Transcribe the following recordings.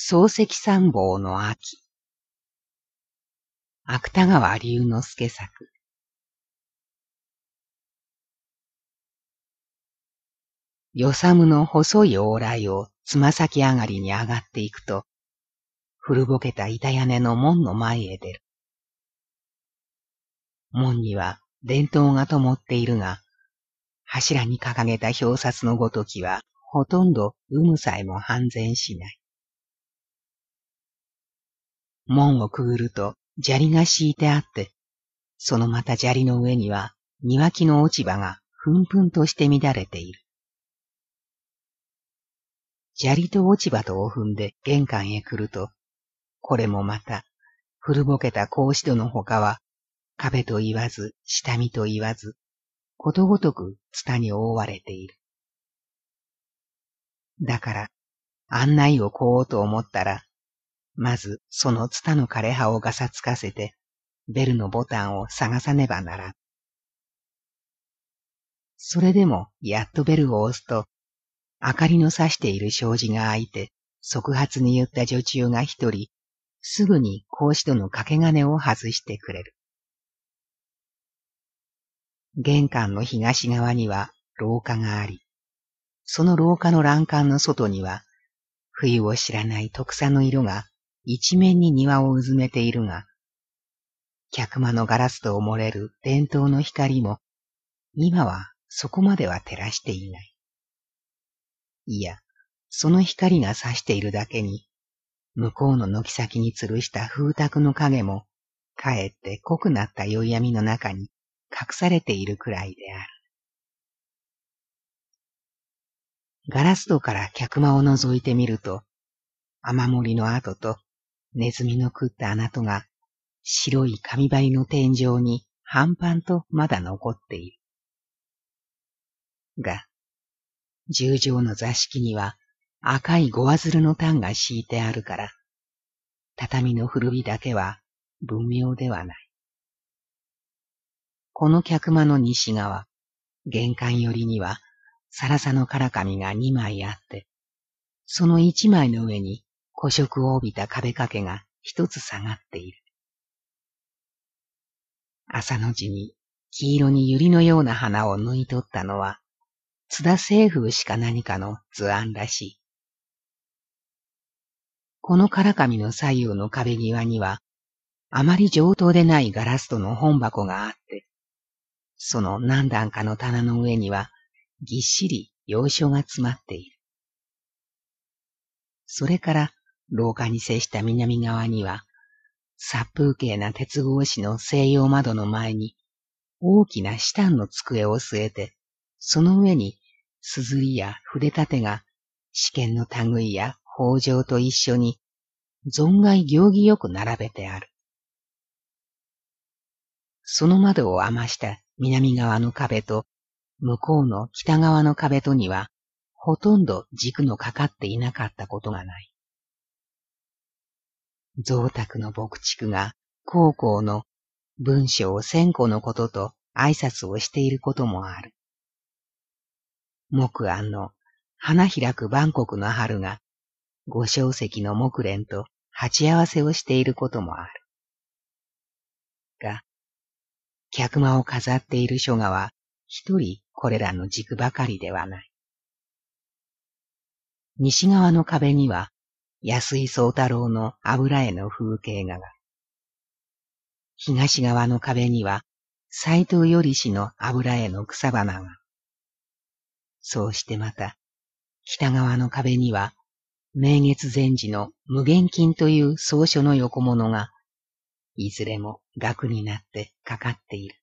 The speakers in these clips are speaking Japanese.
漱石三坊の秋。芥川龍之介作。与謝の細い往来をつま先上がりに上がっていくと、古ぼけた板屋根の門の前へ出る。門には伝統が灯っているが、柱に掲げた表札のごときは、ほとんど有無さえも半然しない。門をくぐると砂利が敷いてあって、そのまた砂利の上には庭木の落ち葉がふんふんとして乱れている。砂利と落ち葉とを踏んで玄関へ来ると、これもまた古ぼけた格子戸の他は壁と言わず下見と言わず、ことごとくツタに覆われている。だから、案内をこうと思ったら、まずそのツタの枯れ葉をガサつかせて、ベルのボタンを探さねばならん。それでもやっとベルを押すと、明かりの差している障子が開いて、即発に言った女中が一人、すぐに格子戸の掛け金を外してくれる。玄関の東側には廊下があり、その廊下の欄干の外には、冬を知らない特産の色が一面に庭をうずめているが、客間のガラスと漏れる伝統の光も、今はそこまでは照らしていない。いや、その光が差しているだけに、向こうの軒先に吊るした風卓の影も、かえって濃くなった宵闇の中に隠されているくらいである。ガラス戸から客間を覗いてみると、雨漏りの跡とネズミの食った穴とが白い紙張りの天井に半端とまだ残っている。が、十条の座敷には赤いゴワズルの炭が敷いてあるから、畳の古びだけは文明ではない。この客間の西側、玄関寄りには、サラサのから紙が二枚あって、その一枚の上に古色を帯びた壁掛けが一つ下がっている。朝の字に黄色に百合のような花を抜い取ったのは、津田清風しか何かの図案らしい。このから紙の左右の壁際には、あまり上等でないガラスとの本箱があって、その何段かの棚の上には、ぎっしり洋書が詰まっている。それから廊下に接した南側には、殺風景な鉄格子の西洋窓の前に、大きなシタンの机を据えて、その上に、すずりや筆立てが、試験の類や包丁と一緒に、存外行儀よく並べてある。その窓を余した南側の壁と、向こうの北側の壁とには、ほとんど軸のかかっていなかったことがない。増沢の牧畜が高校の文章千個のことと挨拶をしていることもある。木案の花開く万国の春が五小石の木蓮と鉢合わせをしていることもある。が、客間を飾っている書画は一人これらの軸ばかりではない。西側の壁には安井宗太郎の油絵の風景画が。東側の壁には斎藤よりしの油絵の草花が。そうしてまた、北側の壁には、明月禅師の無限金という草書の横物が、いずれも額になってかかっている。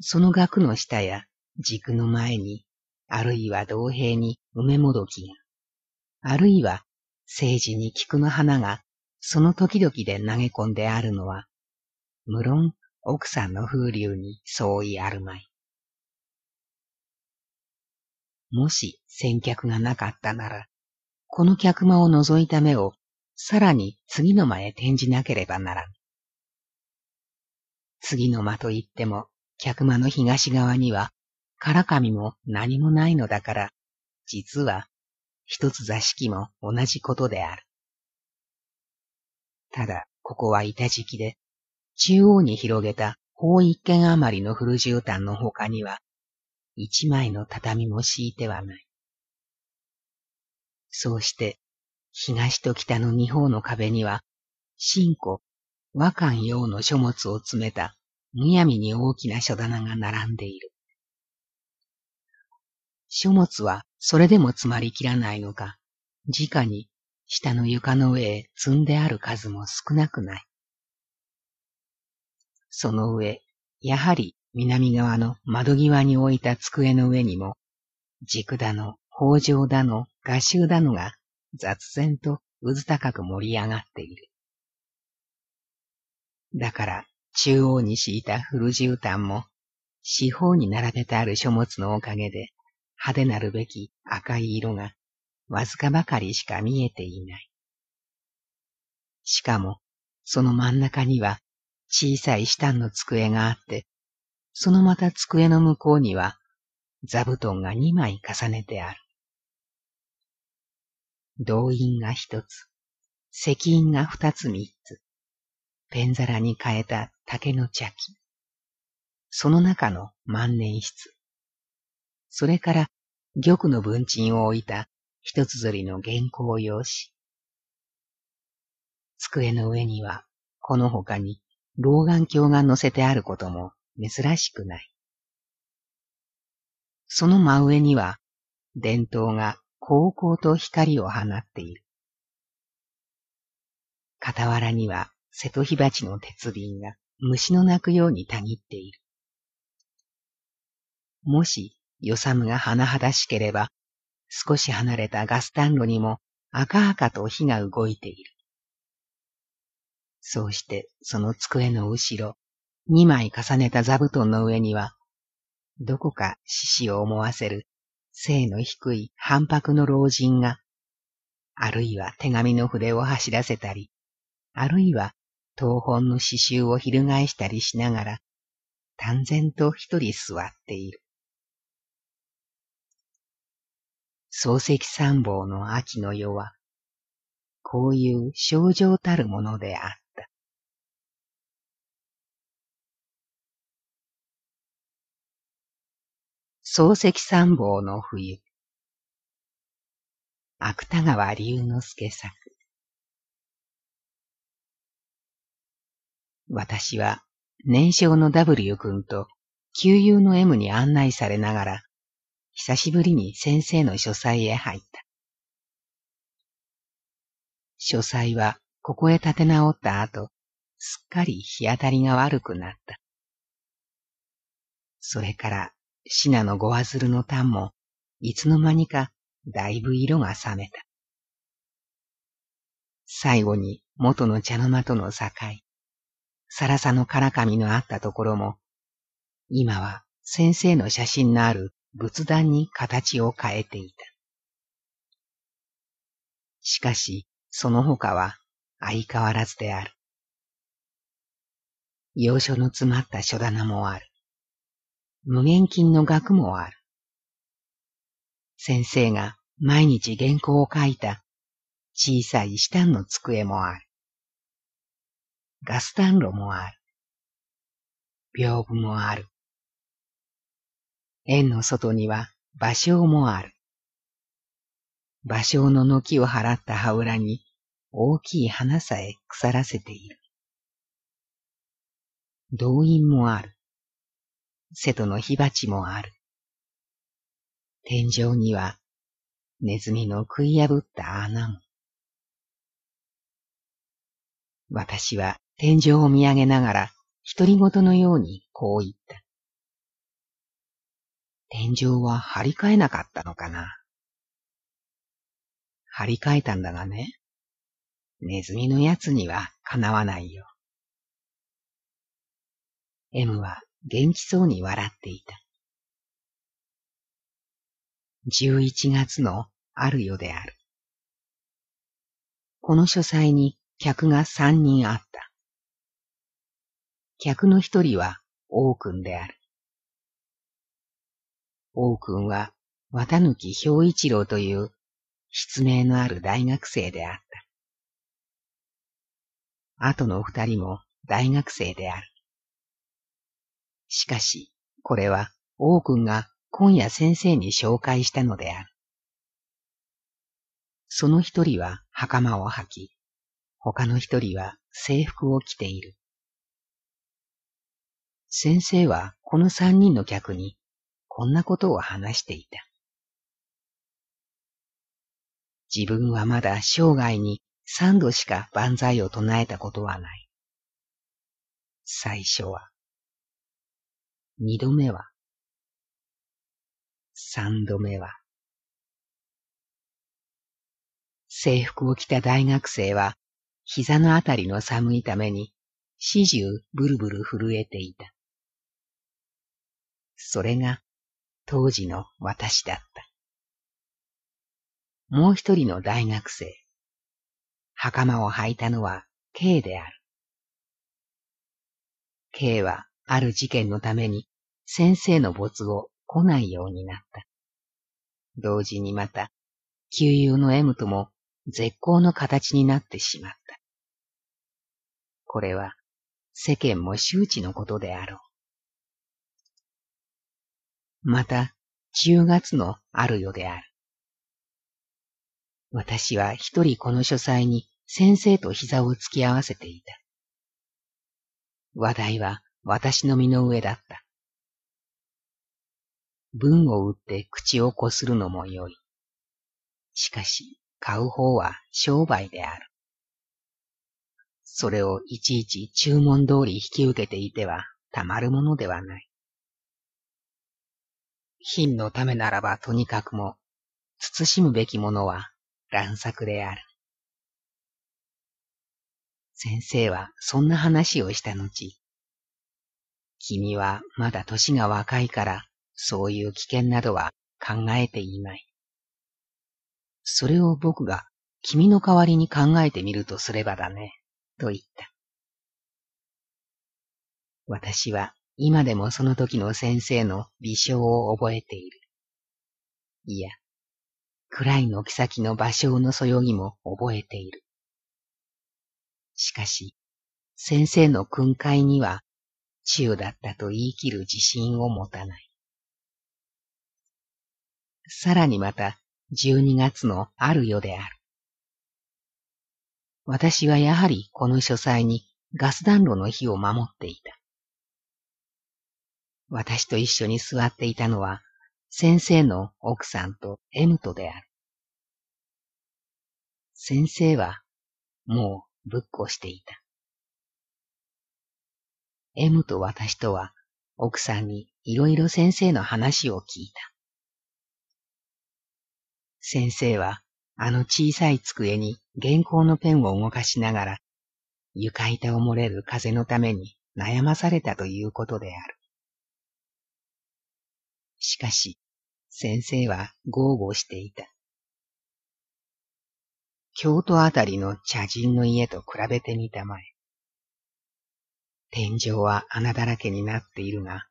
その額の下や軸の前に、あるいは同平に梅もどきが。あるいは政治に菊の花がその時々で投げ込んであるのは、無論奥さんの風流に相違あるまい。もし先客がなかったなら、この客間を覗いた目をさらに次の間へ転じなければならん。次の間といっても、客間の東側には、からかみも何もないのだから、実は一つ座敷も同じことである。ただ、ここは板敷きで、中央に広げた法一軒余りの古絨毯の他には、一枚の畳も敷いてはない。そうして、東と北の二方の壁には、新古、和漢用の書物を詰めた、むやみに大きな書棚が並んでいる。書物はそれでも詰まりきらないのか、直に下の床の上へ積んである数も少なくない。その上、やはり南側の窓際に置いた机の上にも、軸だの、北条だの、画集だのが雑然と渦高く盛り上がっている。だから中央に敷いた古絨毯も四方に並べてある書物のおかげで派手なるべき赤い色がわずかばかりしか見えていない。しかも、その真ん中には小さい下の机があって、そのまた机の向こうには座布団が二枚重ねてある。銅印が一つ、石印が二つ三つ、ペン皿に変えた竹の茶器、その中の万年筆、それから玉の文鎮を置いた一つぞりの原稿用紙。机の上には、この他に老眼鏡が載せてあることも珍しくない。その真上には、伝統が高校と光を放っている。傍らには瀬戸火鉢の鉄瓶が虫の鳴くようにたぎっている。もし予算が甚だしければ、少し離れたガスタン炉にも赤々と火が動いている。そうしてその机の後ろ、二枚重ねた座布団の上には、どこか獅子を思わせる背の低い反白の老人が、あるいは手紙の筆を走らせたり、あるいは東本の刺繍を翻したりしながら、淡然と一人座っている。漱石三宝の秋の夜は、こういう症状たるものであった。漱石三宝の冬。芥川龍之介作。私は年少の W 君と旧友の M に案内されながら久しぶりに先生の書斎へ入った。書斎はここへ立て直った後、すっかり日当たりが悪くなった。それから、シナのゴワズルのタンも、いつの間にかだいぶ色が冷めた。最後に元の茶の間との境、さらさのからかみのあったところも、今は先生の写真のある仏壇に形を変えていた。しかし、その他は相変わらずである。要所の詰まった書棚もある。無限金の額もある。先生が毎日原稿を書いた小さい下の机もある。ガス暖炉もある。屏風もある。円の外には芭蕉もある。芭蕉の軒を払った葉裏に大きい花さえ腐らせている。動員もある。瀬戸の火鉢もある。天井にはネズミの食い破った穴も。私は天井を見上げながら独り言のようにこう言った。天井は張り替えなかったのかな？張り替えたんだがね、ネズミのやつにはかなわないよ。M は元気そうに笑っていた。11月のある夜である。この書斎に客が三人あった。客の一人は王君である。王君は、綿貫兵一郎という、失明のある大学生であった。後の二人も大学生である。しかし、これは王君が今夜先生に紹介したのである。その一人は袴を履き、他の一人は制服を着ている。先生はこの三人の客にこんなことを話していた。自分はまだ生涯に三度しか万歳を唱えたことはない。最初は、二度目は、三度目は、制服を着た大学生は、膝のあたりの寒いために、始終ブルブル震えていた。それが当時の私だった。もう一人の大学生。袴を履いたのは K である。K はある事件のために先生の没を来ないようになった。同時にまた、旧友の M とも絶好の形になってしまった。これは世間も周知のことであろう。また、10月のある夜である。私は一人この書斎に先生と膝を突き合わせていた。話題は私の身の上だった。文を打って口をこするのもよい。しかし、買う方は商売である。それをいちいち注文通り引き受けていてはたまるものではない。品のためならばとにかくも、慎むべきものは乱作である。先生はそんな話をした後、君はまだ年が若いから、そういう危険などは考えていない。それを僕が君の代わりに考えてみるとすればだね、と言った。私は今でもその時の先生の微笑を覚えている。いや、暗い軒先の芭蕉のそよぎも覚えている。しかし、先生の訓戒には、中だったと言い切る自信を持たない。さらにまた、十二月のある夜である。私はやはりこの書斎にガス暖炉の火を守っていた。私と一緒に座っていたのは、先生の奥さんと M とである。先生は、もうぶっこしていた。M と私とは、奥さんにいろいろ先生の話を聞いた。先生は、あの小さい机に原稿のペンを動かしながら、床板を漏れる風のために悩まされたということである。しかし、先生は豪語していた。京都あたりの茶人の家と比べてみたまえ。天井は穴だらけになっているが、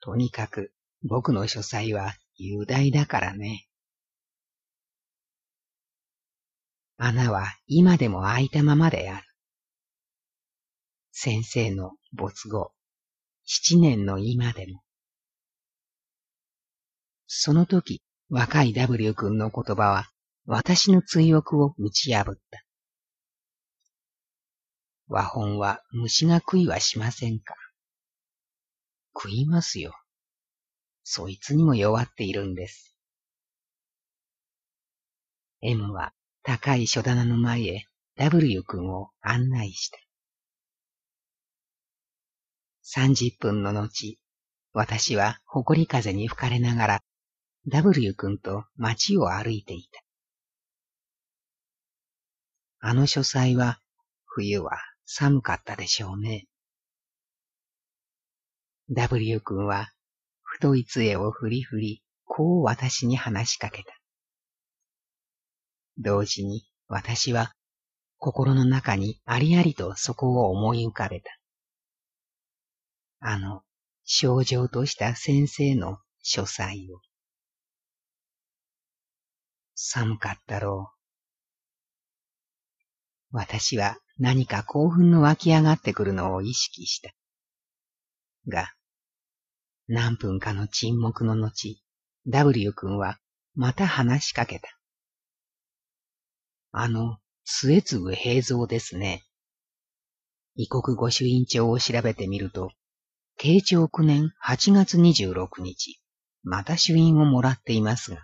とにかく僕の書斎は雄大だからね。穴は今でも開いたままである。先生の没後、七年の今でも。その時、若い W 君の言葉は、私の追憶を打ち破った。和本は虫が食いはしませんか？食いますよ。そいつにも弱っているんです。M は高い書棚の前へ W 君を案内した。三十分の後、私は誇り風に吹かれながら W 君と街を歩いていた。あの書斎は冬は寒かったでしょうね。W 君は太い杖を振り振り、こう私に話しかけた。同時に私は心の中にありありとそこを思い浮かべた。あの、症状とした先生の書斎を。寒かったろう。私は何か興奮の湧き上がってくるのを意識した。が、何分かの沈黙の後、W 君はまた話しかけた。あの、末次平蔵ですね。異国御朱印帳を調べてみると、慶長9年8月26日、また朱印をもらっていますが。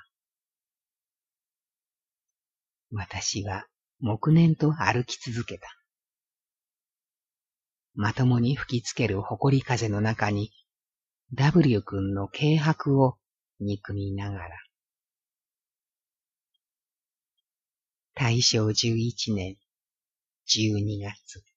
私は黙念と歩き続けた。まともに吹きつける誇り風の中に、W 君の軽薄を憎みながら。大正十一年十二月。